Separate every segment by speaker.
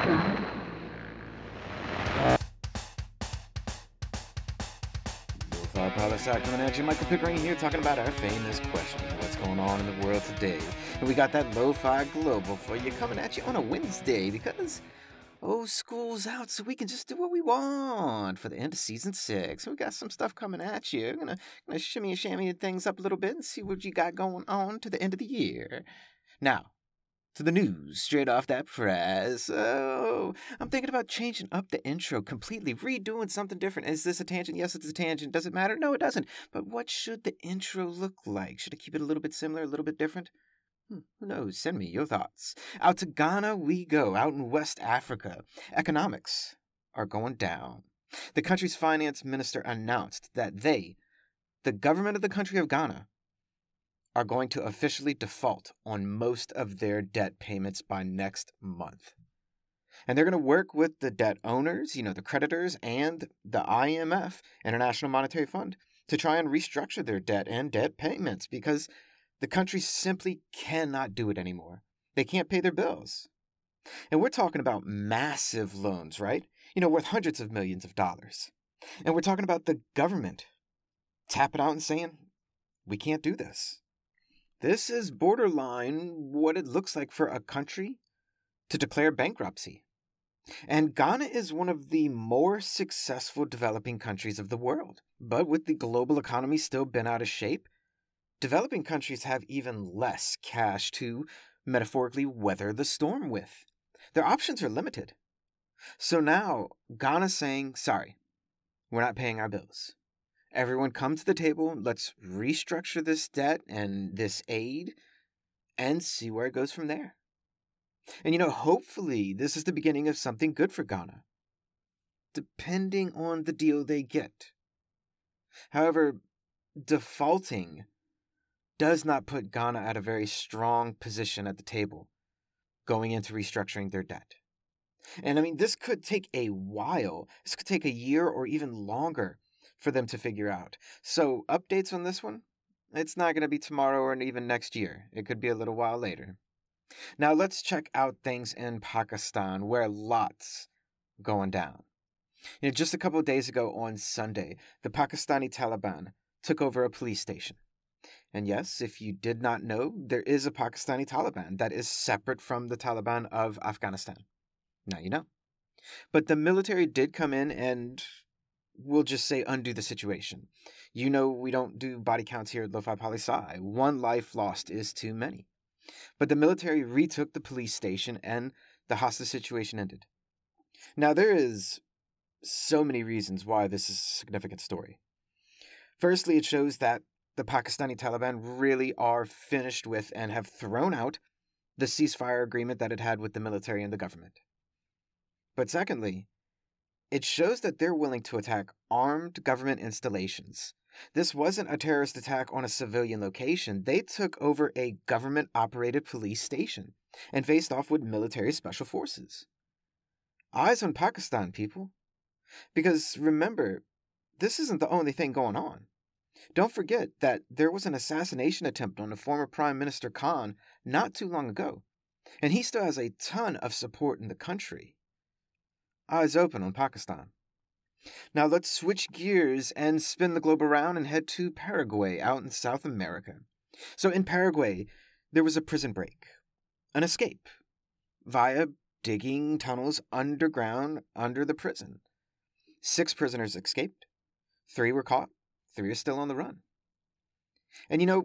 Speaker 1: Lo-Fi Poli Sci coming at you. Michael Pickering here talking about our famous question. What's going on in the world today? And we got that Lo-Fi Global for you coming at you on a Wednesday because, oh, school's out so we can just do what we want for the end of season six. We got some stuff coming at you. Gonna, gonna shimmy and shammy things up a little bit and see what you got going on to the end of the year. Now, to the news straight off that press. Oh, I'm thinking about changing up the intro completely, redoing something different. Is this a tangent? Yes, it's a tangent. Does it matter? No, it doesn't. But what should the intro look like? Should I keep it a little bit similar, a little bit different? Hmm, who knows? Send me your thoughts. Out to Ghana we go, out in West Africa. Economics are going down. The country's finance minister announced that they, the government of the country of Ghana, are going to officially default on most of their debt payments by next month. And they're going to work with the debt owners, you know, the creditors, and the IMF, International Monetary Fund, to try and restructure their debt and debt payments because the country simply cannot do it anymore. They can't pay their bills. And we're talking about massive loans, right? You know, worth hundreds of millions of dollars. And we're talking about the government tapping out and saying, we can't do this. This is borderline what it looks like for a country to declare bankruptcy. And Ghana is one of the more successful developing countries of the world. But with the global economy still bent out of shape, developing countries have even less cash to metaphorically weather the storm with. Their options are limited. So now Ghana's saying, sorry, we're not paying our bills. Everyone come to the table. Let's restructure this debt and this aid and see where it goes from there. And you know, hopefully, this is the beginning of something good for Ghana, depending on the deal they get. However, defaulting does not put Ghana at a very strong position at the table going into restructuring their debt. And I mean, this could take a while. This could take a year or even longer for them to figure out. So, updates on this one? It's not going to be tomorrow or even next year. It could be a little while later. Now, let's check out things in Pakistan where lots going down. You know, just a couple days ago on Sunday, the Pakistani Taliban took over a police station. And yes, if you did not know, there is a Pakistani Taliban that is separate from the Taliban of Afghanistan. Now you know. But the military did come in and we'll just say undo the situation. You know, we don't do body counts here at Lo-Fi Poli Sci. One life lost is too many. But the military retook the police station and the hostage situation ended. Now, there is so many reasons why this is a significant story. Firstly, it shows that the Pakistani Taliban really are finished with and have thrown out the ceasefire agreement that it had with the military and the government. But secondly, it shows that they're willing to attack armed government installations. This wasn't a terrorist attack on a civilian location. They took over a government operated police station and faced off with military special forces. Eyes on Pakistan, people. Because remember, this isn't the only thing going on. Don't forget that there was an assassination attempt on the former Prime Minister Khan not too long ago, and he still has a ton of support in the country eyes open on Pakistan. Now let's switch gears and spin the globe around and head to Paraguay out in South America. So in Paraguay, there was a prison break, an escape, via digging tunnels underground under the prison. Six prisoners escaped, three were caught, three are still on the run. And you know,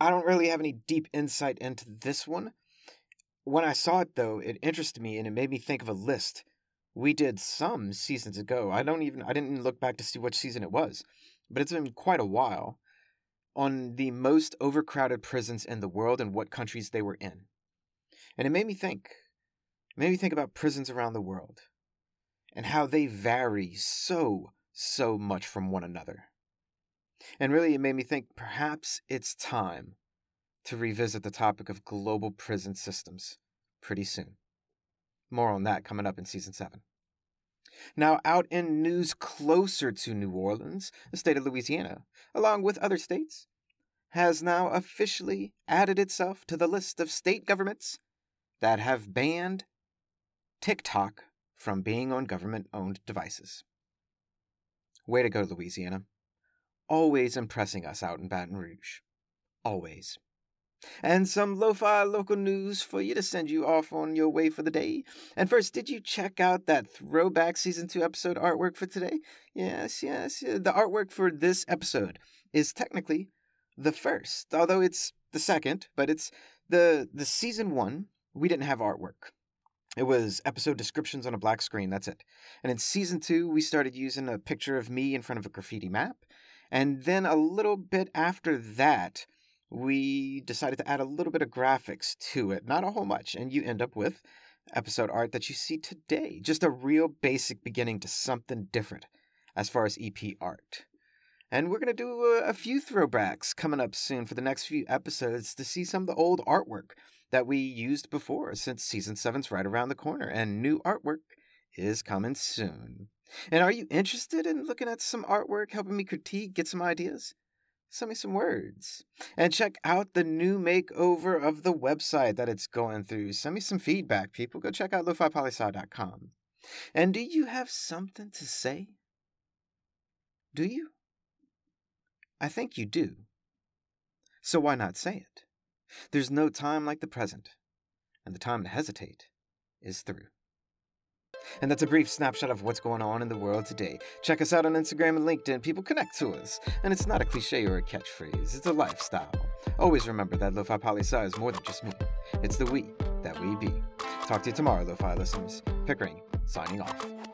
Speaker 1: I don't really have any deep insight into this one. When I saw it, though, it interested me and it made me think of a list we did some seasons ago. I don't even I didn't look back to see which season it was, but it's been quite a while on the most overcrowded prisons in the world and what countries they were in. And it made me think. It made me think about prisons around the world and how they vary so so much from one another. And really it made me think perhaps it's time to revisit the topic of global prison systems pretty soon. More on that coming up in season 7. Now, out in news closer to New Orleans, the state of Louisiana, along with other states, has now officially added itself to the list of state governments that have banned TikTok from being on government owned devices. Way to go, Louisiana. Always impressing us out in Baton Rouge. Always. And some lo fi local news for you to send you off on your way for the day. And first, did you check out that throwback season 2 episode artwork for today? Yes, yes. The artwork for this episode is technically the first, although it's the second, but it's the the season 1. We didn't have artwork. It was episode descriptions on a black screen, that's it. And in season 2, we started using a picture of me in front of a graffiti map. And then a little bit after that, we decided to add a little bit of graphics to it, not a whole much, and you end up with episode art that you see today. Just a real basic beginning to something different as far as EP art. And we're going to do a, a, few throwbacks coming up soon for the next few episodes to see some of the old artwork that we used before since season 7's right around the corner, and new artwork is coming soon. And are you interested in looking at some artwork, helping me critique, get some ideas? Send me some words. And check out the new makeover of the website that it's going through. Send me some feedback, people. Go check out lofipolysci.com. And do you have something to say? Do you? I think you do. So why not say it? There's no time like the present, and the time to hesitate is through. And that's a brief snapshot of what's going on in the world today. Check us out on Instagram and LinkedIn. People connect to us. And it's not a cliche or a catchphrase, it's a lifestyle. Always remember that Lo-Fi Poli is more than just me. It's the we that we be. Talk to you tomorrow, Lo-Fi listeners. Pickering, signing off.